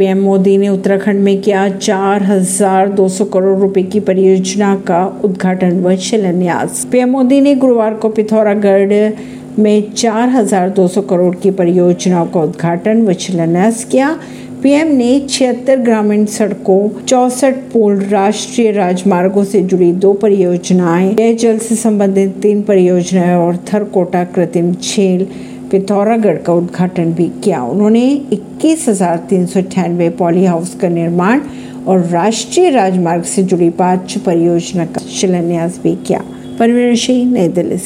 PM Modi ने उत्तराखंड में किया 4,200 करोड़ रुपए की परियोजना का उद्घाटन व शिलान्यास। पीएम मोदी ने गुरुवार को पिथौरागढ़ में 4,200 करोड़ की परियोजनाओं का उद्घाटन व शिलान्यास किया। पीएम ने छिहत्तर ग्रामीण सड़कों चौसठ पुल राष्ट्रीय राजमार्गों से जुड़ी दो परियोजनाएँ पेयजल से संबंधित तीन परियोजनाएँ और थरकोटा कृत्रिम झील पिथौरागढ़ का उद्घाटन भी किया। उन्होंने इक्कीस हज़ार तीन सौ अठानवे पॉली हाउस का निर्माण और राष्ट्रीय राजमार्ग से जुड़ी पाँच परियोजना का शिलान्यास भी किया। परवीन सिंह, नई दिल्ली